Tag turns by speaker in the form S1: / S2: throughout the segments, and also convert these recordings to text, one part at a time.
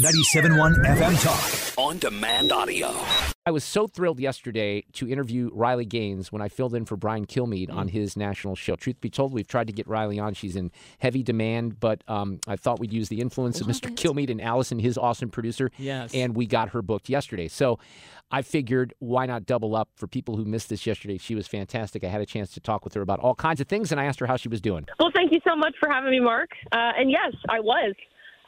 S1: 97.1 FM Talk.
S2: On demand audio.
S3: I was so thrilled yesterday to interview Riley Gaines when I filled in for Brian Kilmeade on his national show. Truth be told, we've tried to get Riley on. She's in heavy demand, but um, I thought we'd use the influence of Mr. Kilmeade and Allison, his awesome producer.
S4: Yes.
S3: And we got her booked yesterday. So I figured why not double up for people who missed this yesterday? She was fantastic. I had a chance to talk with her about all kinds of things, and I asked her how she was doing.
S5: Well, thank you so much for having me, Mark. Uh, and yes, I was.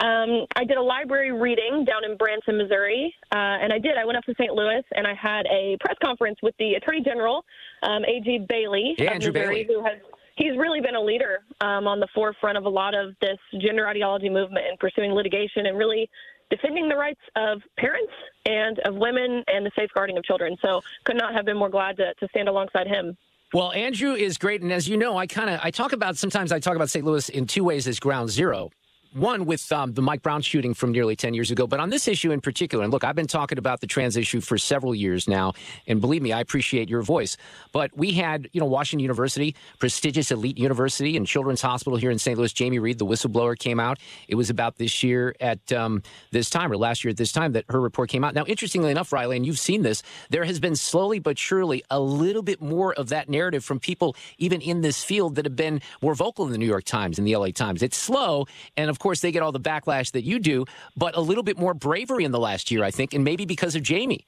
S5: Um, I did a library reading down in Branson, Missouri, uh, and I did. I went up to St. Louis and I had a press conference with the Attorney General, um, A.G. Bailey
S3: Yeah, Andrew
S5: Missouri,
S3: Bailey.
S5: who has he's really been a leader um, on the forefront of a lot of this gender ideology movement and pursuing litigation and really defending the rights of parents and of women and the safeguarding of children. So could not have been more glad to, to stand alongside him.
S3: Well, Andrew is great, and as you know, I kind of I talk about sometimes I talk about St. Louis in two ways as ground zero. One with um, the Mike Brown shooting from nearly 10 years ago, but on this issue in particular, and look, I've been talking about the trans issue for several years now, and believe me, I appreciate your voice. But we had, you know, Washington University, prestigious elite university and Children's Hospital here in St. Louis. Jamie Reed, the whistleblower, came out. It was about this year at um, this time, or last year at this time, that her report came out. Now, interestingly enough, Riley, and you've seen this, there has been slowly but surely a little bit more of that narrative from people, even in this field, that have been more vocal in the New York Times and the LA Times. It's slow, and of course, they get all the backlash that you do, but a little bit more bravery in the last year, I think, and maybe because of Jamie.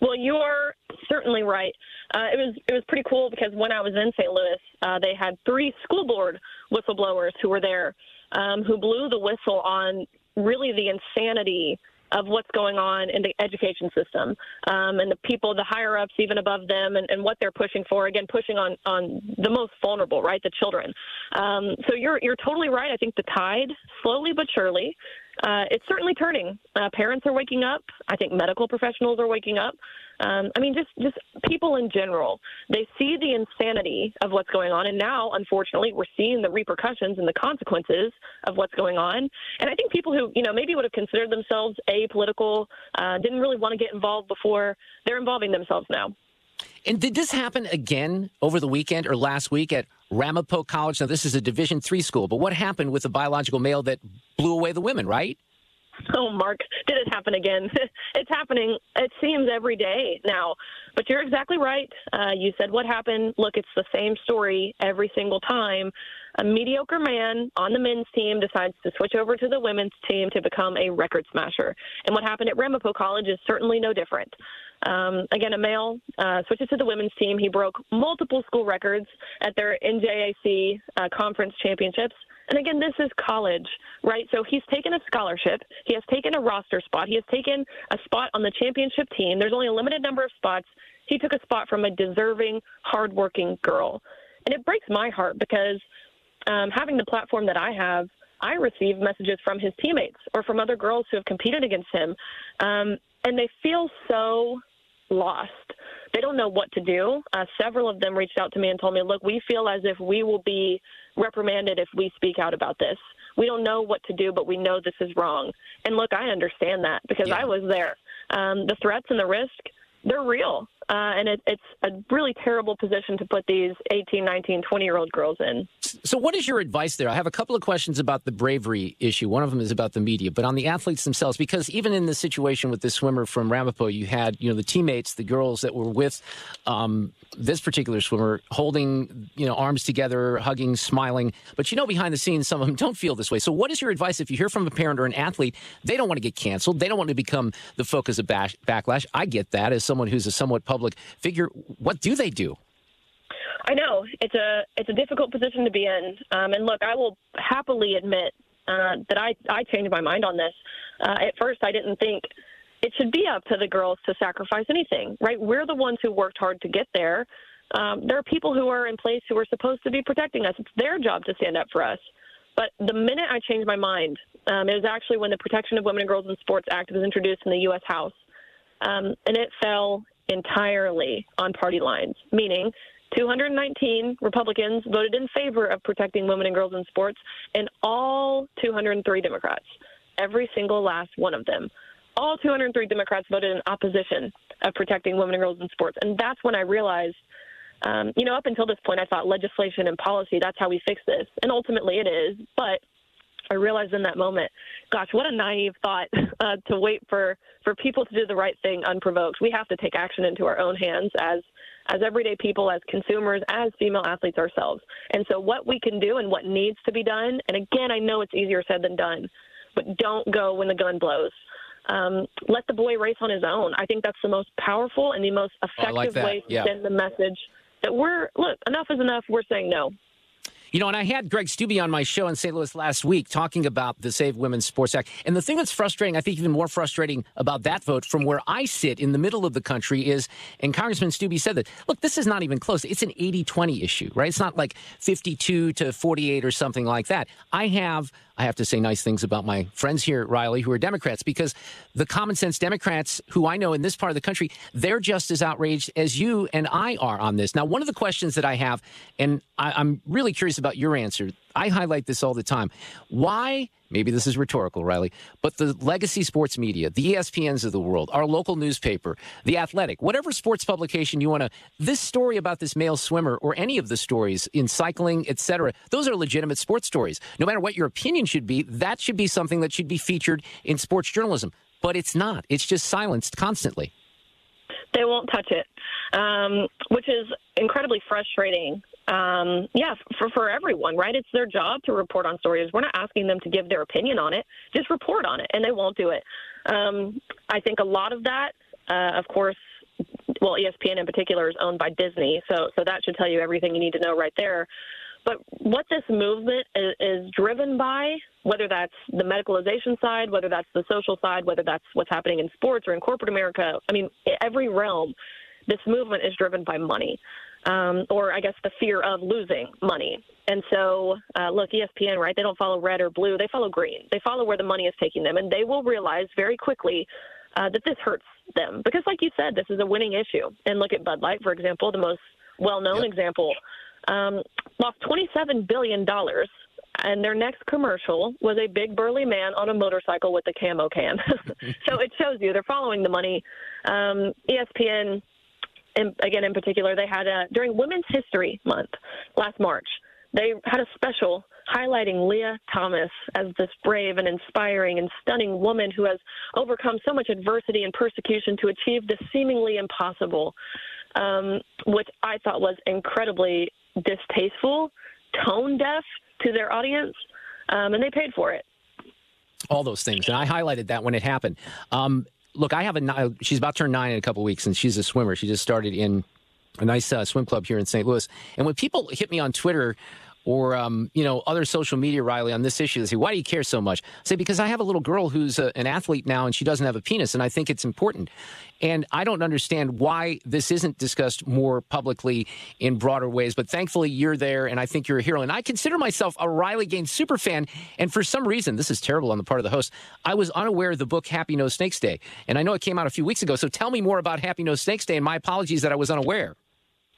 S5: Well, you are certainly right. Uh, it was it was pretty cool because when I was in St. Louis, uh, they had three school board whistleblowers who were there, um, who blew the whistle on really the insanity of what's going on in the education system um, and the people, the higher ups, even above them, and, and what they're pushing for. Again, pushing on on the most vulnerable, right, the children. Um, so you're you're totally right. I think the tide, slowly but surely, uh, it's certainly turning. Uh, parents are waking up. I think medical professionals are waking up. Um, I mean, just just people in general. They see the insanity of what's going on, and now, unfortunately, we're seeing the repercussions and the consequences of what's going on. And I think people who, you know, maybe would have considered themselves apolitical, uh, didn't really want to get involved before, they're involving themselves now.
S3: And did this happen again over the weekend or last week at Ramapo College? Now, this is a Division three school, but what happened with the biological male that blew away the women, right?
S5: Oh, Mark, did it happen again? it's happening, it seems, every day now. But you're exactly right. Uh, you said what happened. Look, it's the same story every single time. A mediocre man on the men's team decides to switch over to the women's team to become a record smasher. And what happened at Ramapo College is certainly no different. Um, again, a male uh, switches to the women's team. He broke multiple school records at their NJAC uh, conference championships. And again, this is college, right? So he's taken a scholarship. He has taken a roster spot. He has taken a spot on the championship team. There's only a limited number of spots. He took a spot from a deserving, hardworking girl. And it breaks my heart because um, having the platform that I have, I receive messages from his teammates or from other girls who have competed against him. Um, and they feel so lost. They don't know what to do. Uh, several of them reached out to me and told me, look, we feel as if we will be reprimanded if we speak out about this. We don't know what to do, but we know this is wrong. And look, I understand that because
S3: Yeah.
S5: I was there. Um, the threats and the risk, they're real. Uh, and it, it's a really terrible position to put these 18, 19, 20 year old girls in.
S3: So, what is your advice there? I have a couple of questions about the bravery issue. One of them is about the media, but on the athletes themselves, because even in the situation with this swimmer from Ramapo, you had you know the teammates, the girls that were with um, this particular swimmer, holding you know arms together, hugging, smiling. But you know, behind the scenes, some of them don't feel this way. So, what is your advice if you hear from a parent or an athlete? They don't want to get canceled. They don't want to become the focus of bash- backlash. I get that as someone who's a somewhat public figure. What do they do?
S5: I know it's a it's a difficult position to be in. Um, and look, I will happily admit uh, that I I changed my mind on this. Uh, at first, I didn't think it should be up to the girls to sacrifice anything. Right? We're the ones who worked hard to get there. Um, there are people who are in place who are supposed to be protecting us. It's their job to stand up for us. But the minute I changed my mind, um, it was actually when the Protection of Women and Girls in Sports Act was introduced in the U.S. House. Um, and it fell entirely on party lines, meaning 219 Republicans voted in favor of protecting women and girls in sports, and all 203 Democrats, every single last one of them, all 203 Democrats voted in opposition of protecting women and girls in sports. And that's when I realized, um, you know, up until this point, I thought legislation and policy, that's how we fix this. And ultimately it is. But I realized in that moment, gosh, what a naive thought uh, to wait for, for people to do the right thing unprovoked. We have to take action into our own hands as as everyday people, as consumers, as female athletes ourselves. And so, what we can do and what needs to be done, and again, I know it's easier said than done, but don't go when the gun blows. Um, let the boy race on his own. I think that's the most powerful and the most effective
S3: like
S5: way to
S3: yeah.
S5: send the message that we're look enough is enough. We're saying no.
S3: You know, and I had Greg Steube on my show in St. Louis last week talking about the Save Women's Sports Act. And the thing that's frustrating, I think even more frustrating about that vote from where I sit in the middle of the country is, and Congressman Steube said that, look, this is not even close. It's an 80 20 issue, right? It's not like 52 to 48 or something like that. I have I have to say nice things about my friends here, at Riley, who are Democrats, because the common sense Democrats who I know in this part of the country, they're just as outraged as you and I are on this. Now, one of the questions that I have, and I, I'm really curious about your answer, I highlight this all the time. Why? Maybe this is rhetorical, Riley, but the legacy sports media, the ESPNs of the world, our local newspaper, the Athletic, whatever sports publication you want to, this story about this male swimmer or any of the stories in cycling, etc., those are legitimate sports stories. No matter what your opinion should be, that should be something that should be featured in sports journalism. But it's not. It's just silenced constantly.
S5: They won't touch it, um, which is incredibly frustrating um, yeah, for, for everyone, right? It's their job to report on stories. We're not asking them to give their opinion on it. Just report on it, and they won't do it. Um, I think a lot of that, uh, of course, well, ESPN in particular is owned by Disney, so so that should tell you everything you need to know right there. But what this movement is, is driven by, whether that's the medicalization side, whether that's the social side, whether that's what's happening in sports or in corporate America, I mean, every realm, this movement is driven by money um, or I guess the fear of losing money. And so, uh, look, ESPN, right? They don't follow red or blue; they follow green. They follow where the money is taking them, and they will realize very quickly uh, that this hurts them because, like you said, this is a winning issue. And look at Bud Light, for example, the most well-known yep. example, um, lost twenty-seven billion dollars and their next commercial was a big burly man on a motorcycle with a camo can. so it shows you they're following the money. Um, ESPN in, again, in particular, they had a during Women's History Month last March. They had a special highlighting Lia Thomas as this brave and inspiring and stunning woman who has overcome so much adversity and persecution to achieve the seemingly impossible, um, which I thought was incredibly distasteful, tone deaf to their audience, um, and they paid for it.
S3: All those things, and I highlighted that when it happened. Um, look, I have a. She's about to turn nine in a couple weeks, and she's a swimmer. She just started in a nice uh, swim club here in St. Louis. And when people hit me on Twitter or um, you know other social media, Riley, on this issue. They say, "Why do you care so much?" I say, "Because I have a little girl who's a, an athlete now, and she doesn't have a penis, and I think it's important." And I don't understand why this isn't discussed more publicly in broader ways. But thankfully, you're there, and I think you're a hero. And I consider myself a Riley Gaines super fan. And for some reason, this is terrible on the part of the host. I was unaware of the book Happy No Snakes Day, and I know it came out a few weeks ago. So tell me more about Happy No Snakes Day. And my apologies that I was unaware.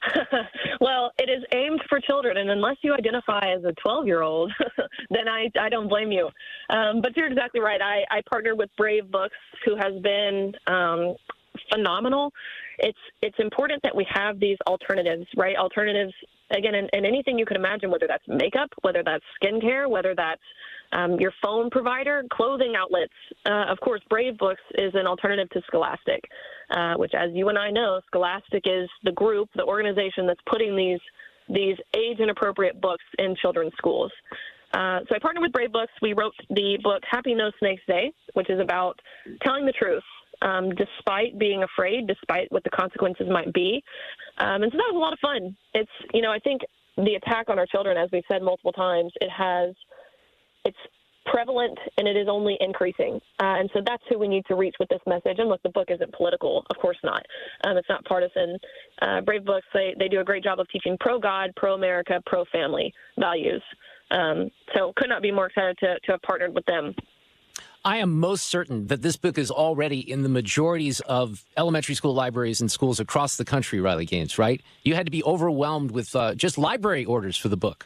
S5: well, it is aimed for children, and unless you identify as a 12 year old, then I, I don't blame you. Um, but you're exactly right. I, I partnered with Brave Books, who has been um, phenomenal it's it's important that we have these alternatives, right? Alternatives again, in, in anything you could imagine, whether that's makeup, whether that's skincare, whether that's um, your phone provider, clothing outlets. Uh, of course, Brave Books is an alternative to Scholastic, uh, which, as you and I know, Scholastic is the group, the organization that's putting these these age inappropriate books in children's schools. Uh, so I partnered with Brave Books. We wrote the book Happy No Snakes Day, which is about telling the truth um, despite being afraid, despite what the consequences might be. Um, and so that was a lot of fun. It's, you know, I think the attack on our children, as we've said multiple times, it has, it's prevalent and it is only increasing. Uh, and so that's who we need to reach with this message. And look, the book isn't political, of course not. Um, it's not partisan. Uh, Brave Books, they, they do a great job of teaching pro God, pro America, pro family values. Um, so could not be more excited to, to have partnered with them.
S3: I am most certain that this book is already in the majorities of elementary school libraries and schools across the country, Riley Gaines, right? You had to be overwhelmed with uh, just library orders for the book.